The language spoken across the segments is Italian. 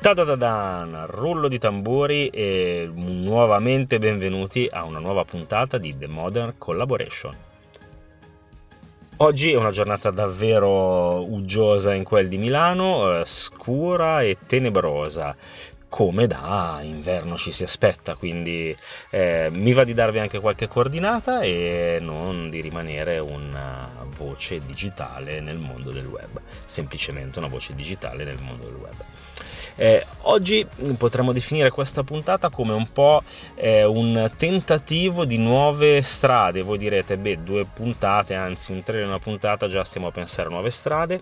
Ta-da-da-dan, rullo di tamburi e nuovamente benvenuti a una nuova puntata di The Modern Collaboration. Oggi è una giornata davvero uggiosa in quel di Milano, eh, scura e tenebrosa come da inverno ci si aspetta, quindi eh, mi va di darvi anche qualche coordinata e non di rimanere una voce digitale nel mondo del web, semplicemente una voce digitale nel mondo del web. Eh, oggi potremmo definire questa puntata come un po' eh, un tentativo di nuove strade. Voi direte, beh, due puntate, anzi un trailer e una puntata, già stiamo a pensare a nuove strade.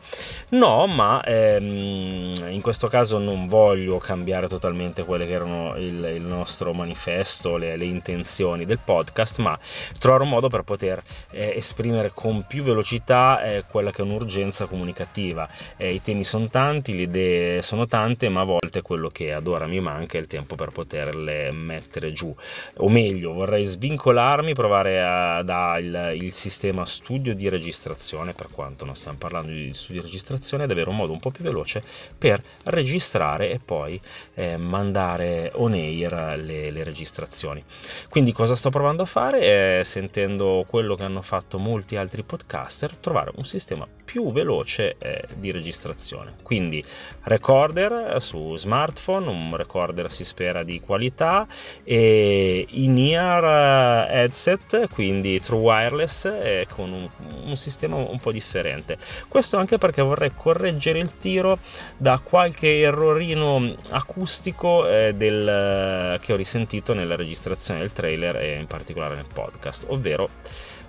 No, ma ehm, in questo caso non voglio cambiare totalmente quelle che erano il, il nostro manifesto, le, le, intenzioni del podcast, ma trovare un modo per poter eh, esprimere con più velocità eh, quella che è un'urgenza comunicativa. Eh, I temi sono tanti, le idee sono tante, ma volte quello che ad ora mi manca è il tempo per poterle mettere giù. O meglio, vorrei svincolarmi, provare a il sistema studio di registrazione, per quanto non stiamo parlando di studio di registrazione, ad avere un modo un po' più veloce per registrare e poi eh, mandare on air le, le, registrazioni. Quindi cosa sto provando a fare? Eh, sentendo quello che hanno fatto molti altri podcaster, trovare un sistema più veloce eh, di registrazione. Quindi recorder su smartphone, un recorder si spera di qualità e in-ear eh, headset, quindi true wireless con un, un sistema un po' differente. Questo anche perché vorrei correggere il tiro da qualche errorino acustico eh, del, che ho risentito nella registrazione del trailer e in particolare nel podcast, ovvero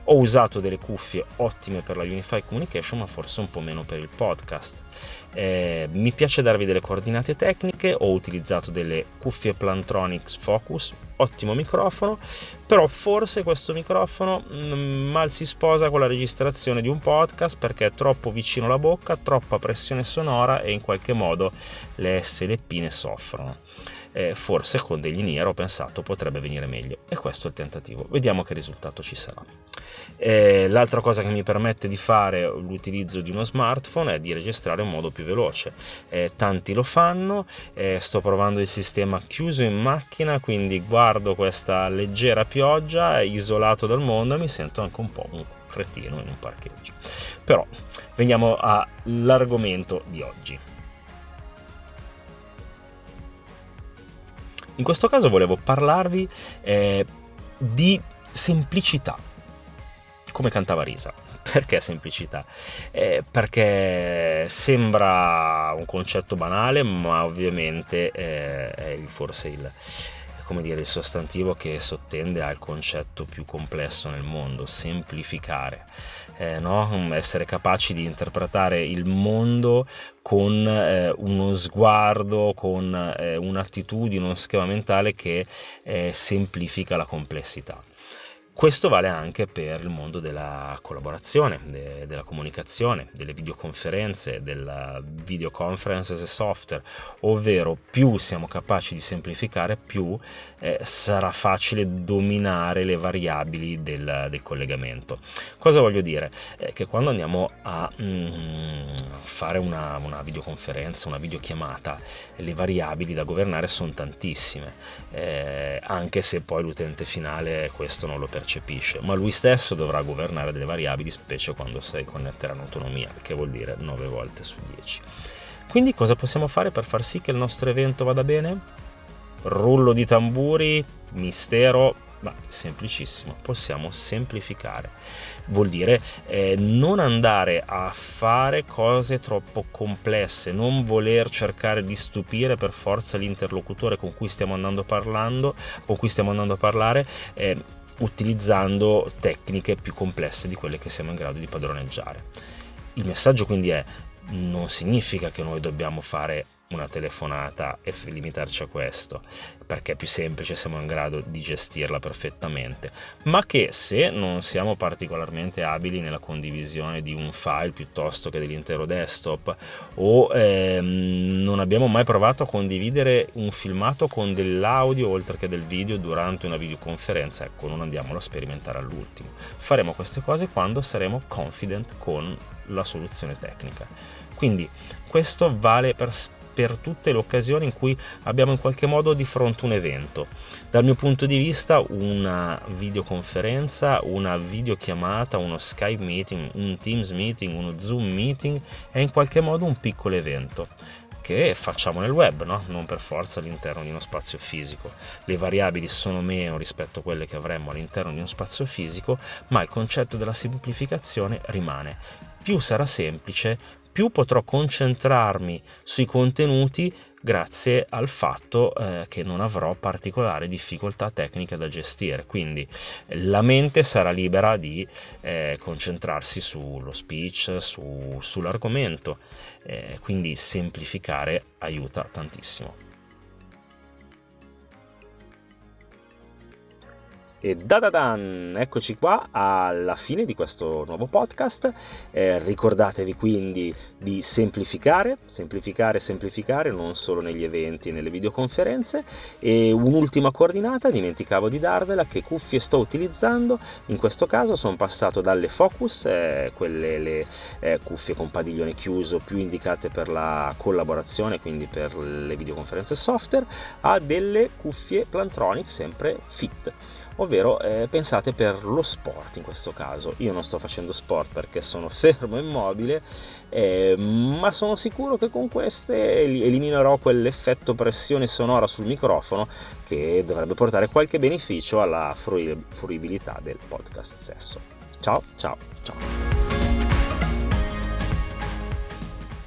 ho usato delle cuffie ottime per la Unified Communication, ma forse un po' meno per il podcast. Eh, mi piace darvi delle coordinate tecniche, ho utilizzato delle cuffie Plantronics Focus, ottimo microfono, però forse questo microfono mm, mal si sposa con la registrazione di un podcast perché è troppo vicino alla bocca, troppa pressione sonora e in qualche modo le SLP ne soffrono. Eh, forse con degli Nier ho pensato potrebbe venire meglio. E questo è il tentativo. Vediamo che risultato ci sarà eh, l'altra cosa che mi permette di fare l'utilizzo di uno smartphone è di registrare in modo più veloce. Eh, tanti lo fanno eh, sto provando il sistema chiuso in macchina quindi guardo questa leggera pioggia isolato dal mondo e mi sento anche un po' un cretino in un parcheggio. Però veniamo all'argomento di oggi. In questo caso volevo parlarvi eh, di semplicità, come cantava Risa. Perché semplicità? Eh, perché sembra un concetto banale, ma ovviamente eh, è forse il, come dire, il sostantivo che sottende al concetto più complesso nel mondo, semplificare, eh, no? essere capaci di interpretare il mondo con eh, uno sguardo, con eh, un'attitudine, uno schema mentale che eh, semplifica la complessità. Questo vale anche per il mondo della collaborazione, de- della comunicazione, delle videoconferenze, della videoconference as a software, ovvero più siamo capaci di semplificare, più eh, sarà facile dominare le variabili del, del collegamento. Cosa voglio dire? Eh, che quando andiamo a mm, fare una, una, videoconferenza, una videochiamata, le variabili da governare sono tantissime, eh, anche se poi l'utente finale questo non lo percepisce percepisce, ma lui stesso dovrà governare delle variabili, specie quando sei connettere all'autonomia, che vuol dire 9 volte su 10. Quindi cosa possiamo fare per far sì che il nostro evento vada bene? Rullo di tamburi, mistero, ma semplicissimo, possiamo semplificare. Vuol dire eh, non andare a fare cose troppo complesse, non voler cercare di stupire per forza l'interlocutore con cui stiamo andando parlando, con cui stiamo andando a parlare. Eh, utilizzando tecniche più complesse di quelle che siamo in grado di padroneggiare. Il messaggio quindi è non significa che noi dobbiamo fare una telefonata e limitarci a questo, perché è più semplice, siamo in grado di gestirla perfettamente, ma che se non siamo particolarmente abili nella condivisione di un file piuttosto che dell'intero desktop o ehm, non abbiamo mai provato a condividere un filmato con dell'audio oltre che del video durante una videoconferenza, ecco, non andiamolo a sperimentare all'ultimo. Faremo queste cose quando saremo confident con la soluzione tecnica. Quindi questo vale per per tutte le occasioni in cui abbiamo in qualche modo di fronte un evento. Dal mio punto di vista una videoconferenza, una videochiamata, uno Skype meeting, un Teams meeting, uno Zoom meeting è in qualche modo un piccolo evento che facciamo nel web, no? non per forza all'interno di uno spazio fisico. Le variabili sono meno rispetto a quelle che avremmo all'interno di uno spazio fisico, ma il concetto della semplificazione rimane. Più sarà semplice, più potrò concentrarmi sui contenuti grazie al fatto eh, che non avrò particolari difficoltà tecniche da gestire. Quindi la mente sarà libera di eh, concentrarsi sullo speech, su, sull'argomento, eh, quindi semplificare aiuta tantissimo. E da da dan, eccoci qua alla fine di questo nuovo podcast. Eh, ricordatevi quindi di semplificare, semplificare, semplificare, non solo negli eventi nelle videoconferenze. E un'ultima coordinata, dimenticavo di darvela, che cuffie sto utilizzando. In questo caso sono passato dalle Focus, eh, quelle le eh, cuffie con padiglione chiuso più indicate per la collaborazione, quindi per le videoconferenze software, a delle cuffie Plantronic sempre fit ovvero eh, pensate per lo sport in questo caso. Io non sto facendo sport perché sono fermo e immobile, eh, ma sono sicuro che con queste eliminerò quell'effetto pressione sonora sul microfono che dovrebbe portare qualche beneficio alla fruibilità del podcast stesso. Ciao, ciao, ciao.